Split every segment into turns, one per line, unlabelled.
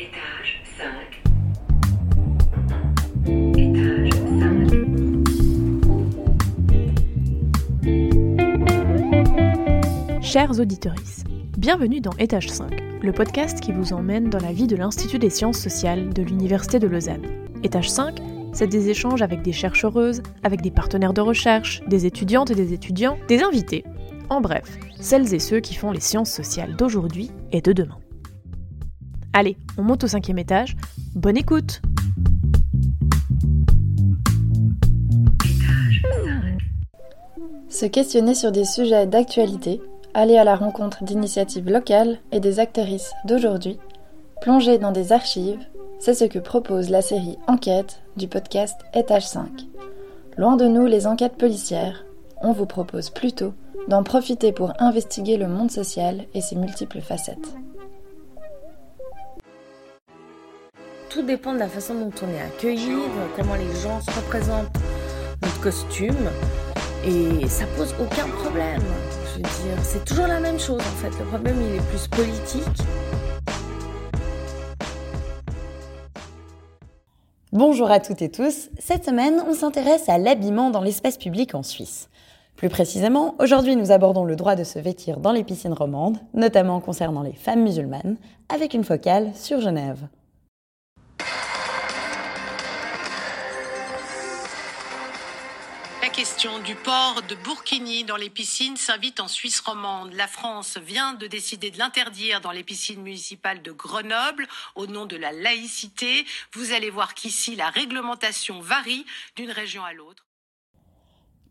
Étage 5. Étage 5.
Chers auditeurs, bienvenue dans Étage 5, le podcast qui vous emmène dans la vie de l'Institut des sciences sociales de l'Université de Lausanne. Étage 5, c'est des échanges avec des chercheuses, avec des partenaires de recherche, des étudiantes et des étudiants, des invités. En bref, celles et ceux qui font les sciences sociales d'aujourd'hui et de demain. Allez, on monte au cinquième étage. Bonne écoute
Se questionner sur des sujets d'actualité, aller à la rencontre d'initiatives locales et des actrices d'aujourd'hui, plonger dans des archives, c'est ce que propose la série Enquête du podcast Étage 5. Loin de nous les enquêtes policières, on vous propose plutôt d'en profiter pour investiguer le monde social et ses multiples facettes.
Tout dépend de la façon dont on est accueilli, de comment les gens se représentent notre costume. Et ça pose aucun problème. Je veux dire, c'est toujours la même chose en fait. Le problème, il est plus politique.
Bonjour à toutes et tous. Cette semaine, on s'intéresse à l'habillement dans l'espace public en Suisse. Plus précisément, aujourd'hui, nous abordons le droit de se vêtir dans les piscines romandes, notamment concernant les femmes musulmanes, avec une focale sur Genève.
Question du port de burkini dans les piscines s'invite en Suisse romande. La France vient de décider de l'interdire dans les piscines municipales de Grenoble au nom de la laïcité. Vous allez voir qu'ici, la réglementation varie d'une région à l'autre.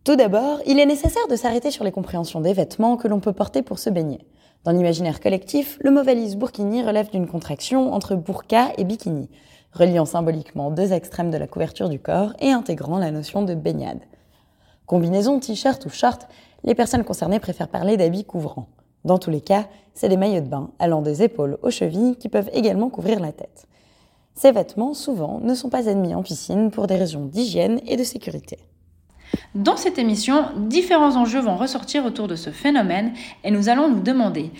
Tout d'abord, il est nécessaire de s'arrêter sur les compréhensions des vêtements que l'on peut porter pour se baigner. Dans l'imaginaire collectif, le mot valise burkini relève d'une contraction entre burqa et bikini, reliant symboliquement deux extrêmes de la couverture du corps et intégrant la notion de baignade. Combinaison, t-shirt ou short, les personnes concernées préfèrent parler d'habits couvrants. Dans tous les cas, c'est des maillots de bain allant des épaules aux chevilles qui peuvent également couvrir la tête. Ces vêtements, souvent, ne sont pas admis en piscine pour des raisons d'hygiène et de sécurité.
Dans cette émission, différents enjeux vont ressortir autour de ce phénomène et nous allons nous demander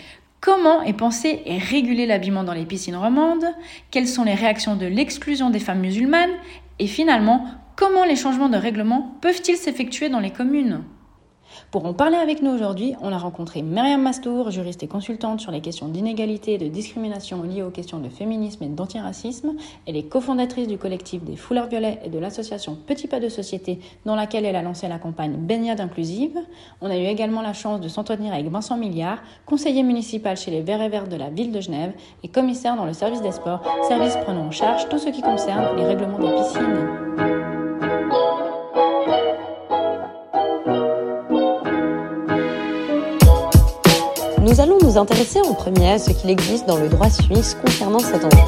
comment est pensé et régulé l'habillement dans les piscines romandes, quelles sont les réactions de l'exclusion des femmes musulmanes et finalement Comment les changements de règlement peuvent-ils s'effectuer dans les communes? Pour en parler avec nous aujourd'hui, on a rencontré Myriam Mastour, juriste et consultante sur les questions d'inégalité et de discrimination liées aux questions de féminisme et d'antiracisme. Elle est cofondatrice du collectif des Foulards Violets et de l'association Petit Pas de Société, dans laquelle elle a lancé la campagne Baignade Inclusive. On a eu également la chance de s'entretenir avec Vincent Milliard, conseiller municipal chez les Verts et Verts de la ville de Genève et commissaire dans le service des sports, service prenant en charge tout ce qui concerne les règlements des piscines.
Intéresser en premier à ce qu'il existe dans le droit suisse concernant cet enjeu.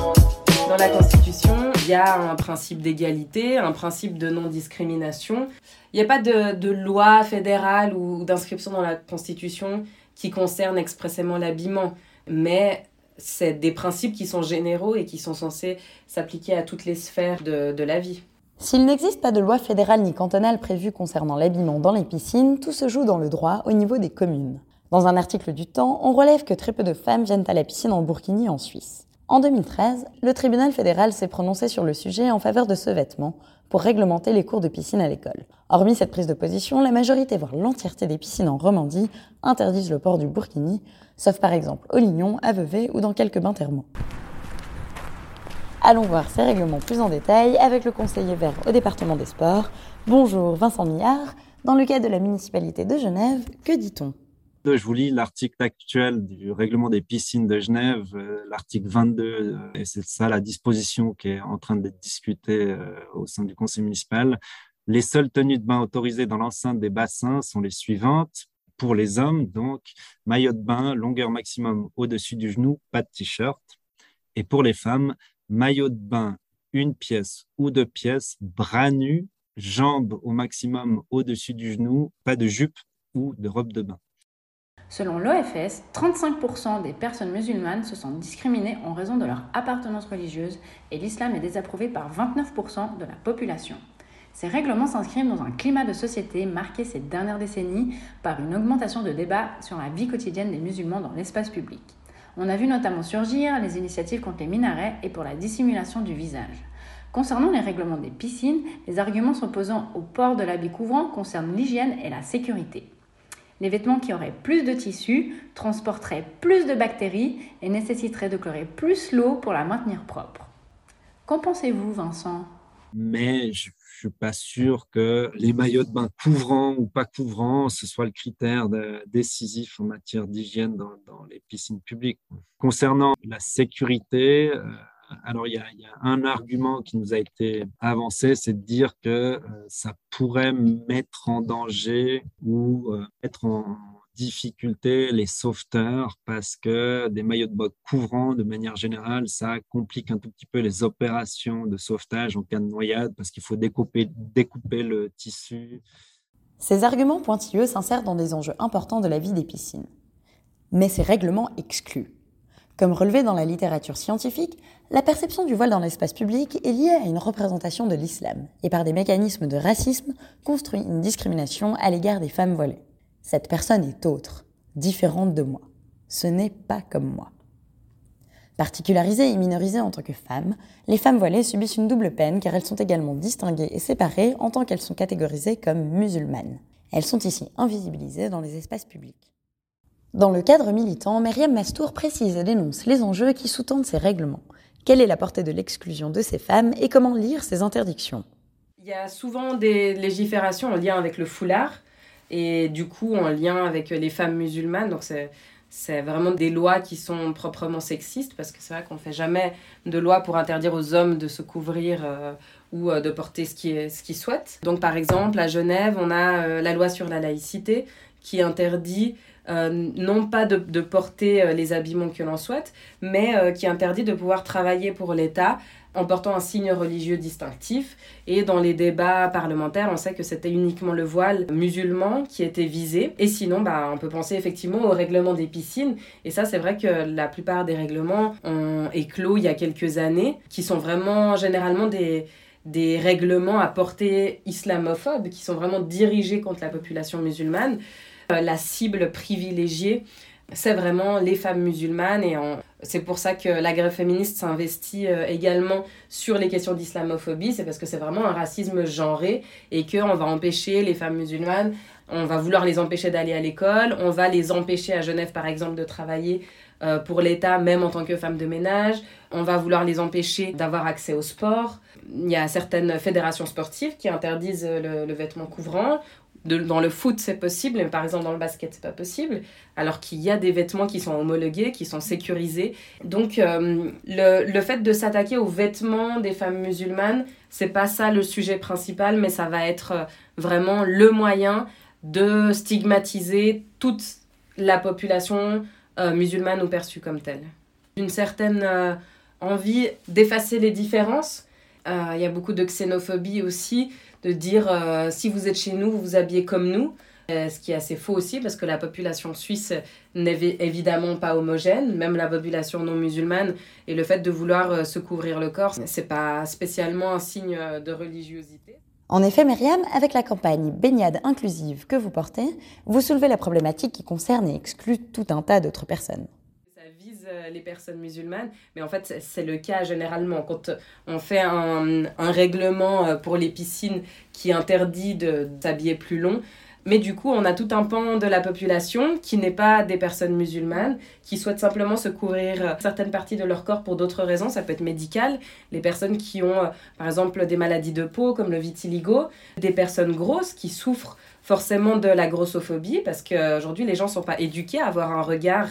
Dans la Constitution, il y a un principe d'égalité, un principe de non-discrimination. Il n'y a pas de, de, loi fédérale ou d'inscription dans la Constitution qui concerne expressément l'habillement, mais c'est des principes qui sont généraux et qui sont censés s'appliquer à toutes les sphères de, de la vie.
S'il n'existe pas de loi fédérale ni cantonale prévue concernant l'habillement dans les piscines, tout se joue dans le droit au niveau des communes. Dans un article du Temps, on relève que très peu de femmes viennent à la piscine en burkini en Suisse. En 2013, le tribunal fédéral s'est prononcé sur le sujet en faveur de ce vêtement pour réglementer les cours de piscine à l'école. Hormis cette prise de position, la majorité, voire l'entièreté des piscines en Romandie interdisent le port du burkini, sauf par exemple au Lignon, à Vevey ou dans quelques bains thermaux. Allons voir ces règlements plus en détail avec le conseiller vert au département des sports. Bonjour Vincent Millard. Dans le cas de la municipalité de Genève, que dit-on?
Je vous lis l'article actuel du règlement des piscines de Genève, euh, l'article 22, euh, et c'est ça la disposition qui est en train d'être discutée euh, au sein du conseil municipal. Les seules tenues de bain autorisées dans l'enceinte des bassins sont les suivantes. Pour les hommes, donc, maillot de bain, longueur maximum au-dessus du genou, pas de t-shirt. Et pour les femmes, maillot de bain, une pièce ou deux pièces, bras nus, jambes au maximum au-dessus du genou, pas de jupe ou de robe de bain.
Selon l'OFS, 35% des personnes musulmanes se sentent discriminées en raison de leur appartenance religieuse et l'islam est désapprouvé par 29% de la population. Ces règlements s'inscrivent dans un climat de société marqué ces dernières décennies par une augmentation de débats sur la vie quotidienne des musulmans dans l'espace public. On a vu notamment surgir les initiatives contre les minarets et pour la dissimulation du visage. Concernant les règlements des piscines, les arguments s'opposant au port de l'habit couvrant concernent l'hygiène et la sécurité. Les vêtements qui auraient plus de tissu transporteraient plus de bactéries et nécessiteraient de chlorer plus l'eau pour la maintenir propre. Qu'en pensez-vous, Vincent?
Mais je ne suis pas sûr que les maillots de bain couvrants ou pas couvrants, ce soit le critère décisif en matière d'hygiène dans, les piscines publiques. Concernant la sécurité, euh, alors il y, a, un argument qui nous a été avancé, c'est de dire que euh, ça pourrait mettre en danger ou euh, mettre en difficulté les sauveteurs parce que des maillots de bain couvrants, de manière générale, ça complique un tout petit peu les opérations de sauvetage en cas de noyade parce qu'il faut découper, découper le tissu.
Ces arguments pointilleux s'insèrent dans des enjeux importants de la vie des piscines. Mais ces règlements excluent. Comme relevé dans la littérature scientifique, la perception du voile dans l'espace public est liée à une représentation de l'islam et par des mécanismes de racisme construit une discrimination à l'égard des femmes voilées. Cette personne est autre, différente de moi. Ce n'est pas comme moi. Particularisées et minorisées en tant que femmes, les femmes voilées subissent une double peine car elles sont également distinguées et séparées en tant qu'elles sont catégorisées comme musulmanes. Elles sont ici invisibilisées dans les espaces publics. Dans le cadre militant, Myriam Mastour précise et dénonce les enjeux qui sous-tendent ces règlements. Quelle est la portée de l'exclusion de ces femmes et comment lire ces interdictions?
Il y a souvent des légiférations en lien avec le foulard et du coup en lien avec les femmes musulmanes. Donc c'est vraiment des lois qui sont proprement sexistes parce que c'est vrai qu'on ne fait jamais de loi pour interdire aux hommes de se couvrir euh, ou euh, de porter ce qu'ils souhaitent. Donc par exemple à Genève, on a euh, la loi sur la laïcité qui interdit euh, non pas de, porter euh, les habillements que l'on souhaite, mais euh, qui interdit de pouvoir travailler pour l'État en portant un signe religieux distinctif. Et dans les débats parlementaires, on sait que c'était uniquement le voile musulman qui était visé. Et sinon, bah, on peut penser effectivement au règlement des piscines. Et ça, c'est vrai que la plupart des règlements ont éclos il y a quelques années, qui sont vraiment généralement des des règlements à portée islamophobe qui sont vraiment dirigés contre la population musulmane. Euh, la cible privilégiée, c'est vraiment les femmes musulmanes et c'est pour ça que la grève féministe s'investit euh, également sur les questions d'islamophobie, c'est parce que c'est vraiment un racisme genré et qu'on va empêcher les femmes musulmanes, on va vouloir les empêcher d'aller à l'école, on va les empêcher à Genève par exemple de travailler euh, pour l'État, même en tant que femme de ménage. On va vouloir les empêcher d'avoir accès au sport. Il y a certaines fédérations sportives qui interdisent le vêtement couvrant dans le foot, c'est possible, mais par exemple dans le basket, c'est pas possible. Alors qu'il y a des vêtements qui sont homologués, qui sont sécurisés. Donc, euh, le, le, fait de s'attaquer aux vêtements des femmes musulmanes, c'est pas ça le sujet principal, mais ça va être euh, vraiment le moyen de stigmatiser toute la population euh, musulmane ou perçue comme telle. Une certaine envie d'effacer les différences. Il y a beaucoup de xénophobie aussi de dire euh, si vous êtes chez nous, vous vous habillez comme nous. Euh, ce qui est assez faux aussi parce que la population suisse n'est évidemment pas homogène, même la population non musulmane. Et le fait de vouloir euh, se couvrir le corps, c'est pas spécialement un signe de religiosité.
En effet, Myriam, avec la campagne Baignade inclusive que vous portez, vous soulevez la problématique qui concerne et exclut tout un tas d'autres personnes.
Euh, les personnes musulmanes, mais en fait c'est le cas généralement quand on fait un, règlement euh, pour les piscines qui interdit de s'habiller plus long. Mais du coup, on a tout un pan de la population qui n'est pas des personnes musulmanes, qui souhaitent simplement se couvrir euh, certaines parties de leur corps pour d'autres raisons. Ça peut être médical. Les personnes qui ont, par exemple, des maladies de peau comme le vitiligo. Des personnes grosses qui souffrent forcément de la grossophobie parce qu'aujourd'hui, les gens ne sont pas éduqués à avoir un regard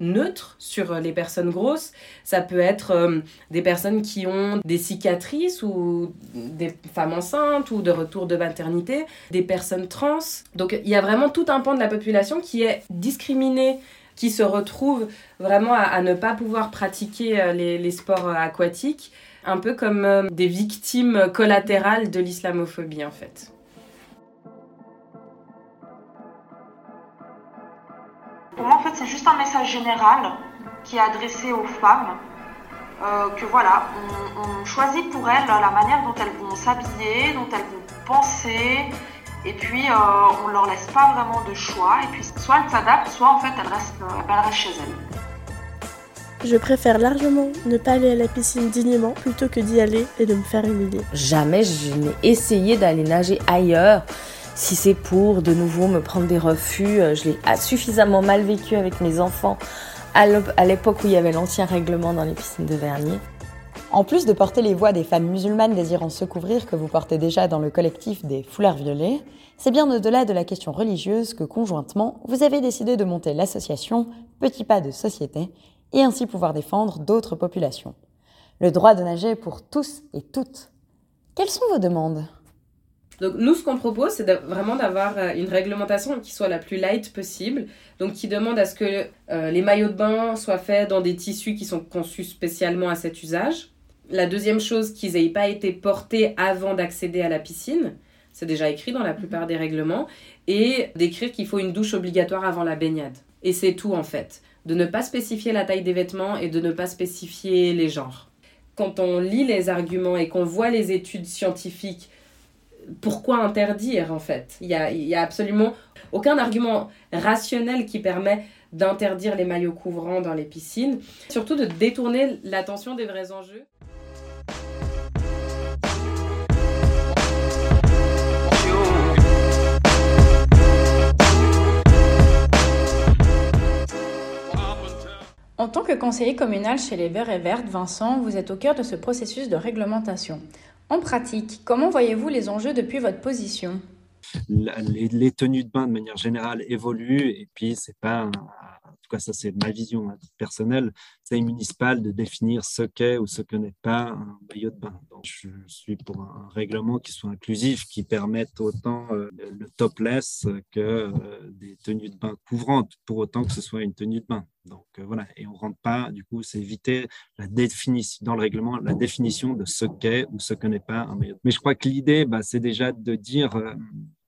neutre sur les personnes grosses. Ça peut être euh, des personnes qui ont des cicatrices ou des femmes enceintes ou de retour de maternité, des personnes trans. Donc il y a vraiment tout un pan de la population qui est discriminé qui se retrouve vraiment à, ne pas pouvoir pratiquer euh, les, sports euh, aquatiques, un peu comme des victimes collatérales de l'islamophobie en fait.
Pour moi, en fait, c'est juste un message général qui est adressé aux femmes. Euh, que voilà, on, choisit pour elles la manière dont elles vont s'habiller, dont elles vont penser, et puis euh, on leur laisse pas vraiment de choix, et puis soit elles s'adaptent, soit en fait elles restent, elles restent chez elles.
Je préfère largement ne pas aller à la piscine dignement plutôt que d'y aller et de me faire humilier.
Jamais je n'ai essayé d'aller nager ailleurs. Si c'est pour de nouveau me prendre des refus, euh, je l'ai suffisamment mal vécu avec mes enfants à l'époque où il y avait l'ancien règlement dans les piscines de Vernier.
En plus de porter les voix des femmes musulmanes désirant se couvrir que vous portez déjà dans le collectif des foulards violets, c'est bien au-delà de la question religieuse que conjointement, vous avez décidé de monter l'association Petit pas de société et ainsi pouvoir défendre d'autres populations. Le droit de nager pour tous et toutes. Quelles sont vos demandes?
Donc nous, ce qu'on propose, c'est vraiment d'avoir euh, une réglementation qui soit la plus light possible, donc qui demande à ce que euh, les maillots de bain soient faits dans des tissus qui sont conçus spécialement à cet usage. La deuxième chose, qu'ils n'aient pas été portés avant d'accéder à la piscine. C'est déjà écrit dans la plupart des règlements. Et d'écrire qu'il faut une douche obligatoire avant la baignade. Et c'est tout en fait. De ne pas spécifier la taille des vêtements et de ne pas spécifier les genres. Quand on lit les arguments et qu'on voit les études scientifiques pourquoi interdire en fait Il n'y a, y a absolument aucun argument rationnel qui permet d'interdire les maillots couvrants dans les piscines, surtout de détourner l'attention des vrais enjeux.
En tant que conseiller communal chez les Verts et Vertes, Vincent, vous êtes au cœur de ce processus de réglementation. En pratique, comment voyez-vous les enjeux depuis votre position?
Les, tenues de bain de manière générale évoluent et puis c'est pas ça c'est ma vision hein, personnelle, c'est municipal de définir ce qu'est ou ce que n'est pas un maillot de bain. Je suis pour un règlement qui soit inclusif, qui permette autant euh, le topless que euh, des tenues de bain couvrantes, pour autant que ce soit une tenue de bain. Donc euh, voilà, et on rentre pas, du coup, c'est éviter la définition dans le règlement, la définition de ce qu'est ou ce que n'est pas un maillot. Mais je crois que l'idée, bah, c'est déjà de dire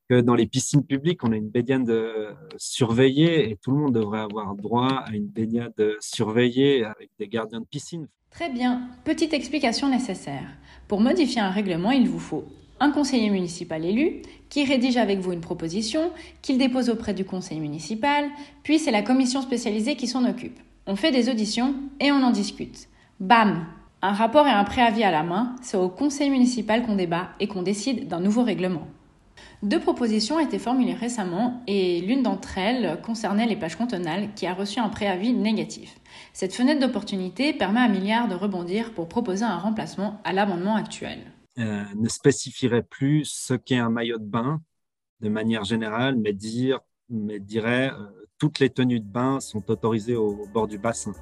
que dans les piscines publiques, on a une baignade euh, surveillée et tout le monde devrait avoir droit à une baignade surveillée avec des gardiens de piscine.
Très bien, petite explication nécessaire. Pour modifier un règlement, il vous faut un conseiller municipal élu qui rédige avec vous une proposition, qu'il dépose auprès du conseil municipal, puis c'est la commission spécialisée qui s'en occupe. On fait des auditions et on en discute. Bam Un rapport et un préavis à la main, c'est au conseil municipal qu'on débat et qu'on décide d'un nouveau règlement. Deux propositions ont été formulées récemment et l'une d'entre elles concernait les plages cantonales qui a reçu un préavis négatif. Cette fenêtre d'opportunité permet à Milliard de rebondir pour proposer un remplacement à l'amendement actuel.
Euh, ne spécifierait plus ce qu'est un maillot de bain de manière générale, mais, dire, dirait euh, toutes les tenues de bain sont autorisées au bord du bassin.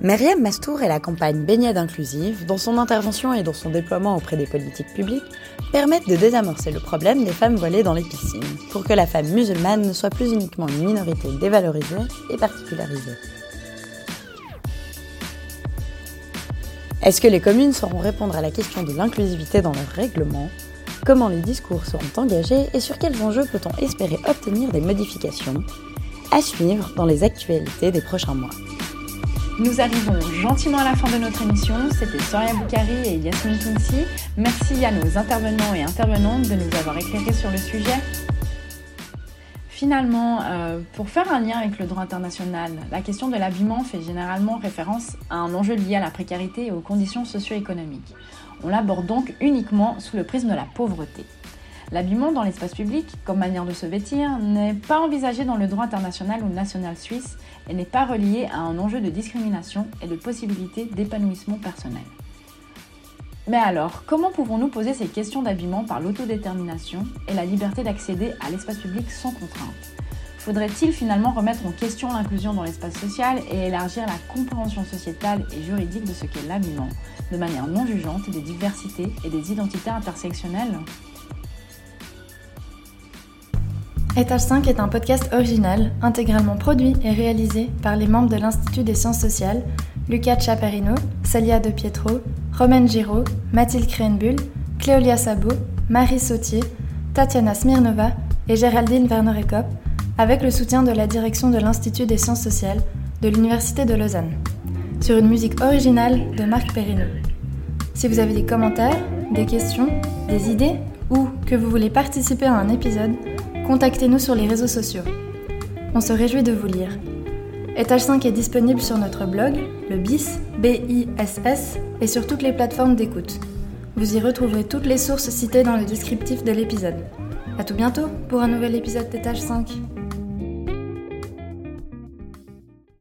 Myriam Mastour et la campagne Baignade inclusive, dont son intervention et dont son déploiement auprès des politiques publiques, permettent de désamorcer le problème des femmes voilées dans les piscines, pour que la femme musulmane ne soit plus uniquement une minorité dévalorisée et particularisée. Est-ce que les communes sauront répondre à la question de l'inclusivité dans leurs règlements Comment les discours seront engagés et sur quels enjeux peut-on espérer obtenir des modifications? À suivre dans les actualités des prochains mois.
Nous arrivons gentiment à la fin de notre émission. C'était Soria Boukari et Yasmine Tounsi. Merci à nos intervenants et intervenantes de nous avoir éclairés sur le sujet. Finalement, euh, pour faire un lien avec le droit international, la question de l'habillement fait généralement référence à un enjeu lié à la précarité et aux conditions socio-économiques. On l'aborde donc uniquement sous le prisme de la pauvreté. L'habillement dans l'espace public, comme manière de se vêtir, n'est pas envisagé dans le droit international ou national suisse et n'est pas relié à un enjeu de discrimination et de possibilité d'épanouissement personnel. Mais alors, comment pouvons-nous poser ces questions d'habillement par l'autodétermination et la liberté d'accéder à l'espace public sans contrainte? Faudrait-il finalement remettre en question l'inclusion dans l'espace social et élargir la compréhension sociétale et juridique de ce qu'est l'habillement, de manière non jugeante des diversités et des identités intersectionnelles?
Étage 5 est un podcast original, intégralement produit et réalisé par les membres de l'Institut des sciences sociales, Lucas Chaperino, Celia De Pietro, Romaine Giraud, Mathilde Krenbull, Cléolia Sabot, Marie Sautier, Tatiana Smirnova et Géraldine Werner-Ekop, avec le soutien de la direction de l'Institut des sciences sociales de l'Université de Lausanne, sur une musique originale de Marc Perrino. Si vous avez des commentaires, des questions, des idées ou que vous voulez participer à un épisode, contactez-nous sur les réseaux sociaux. On se réjouit de vous lire. Étage 5 est disponible sur notre blog, le BIS, B-I-S-S, et sur toutes les plateformes d'écoute. Vous y retrouverez toutes les sources citées dans le descriptif de l'épisode. A tout bientôt pour un nouvel épisode d'Étage 5.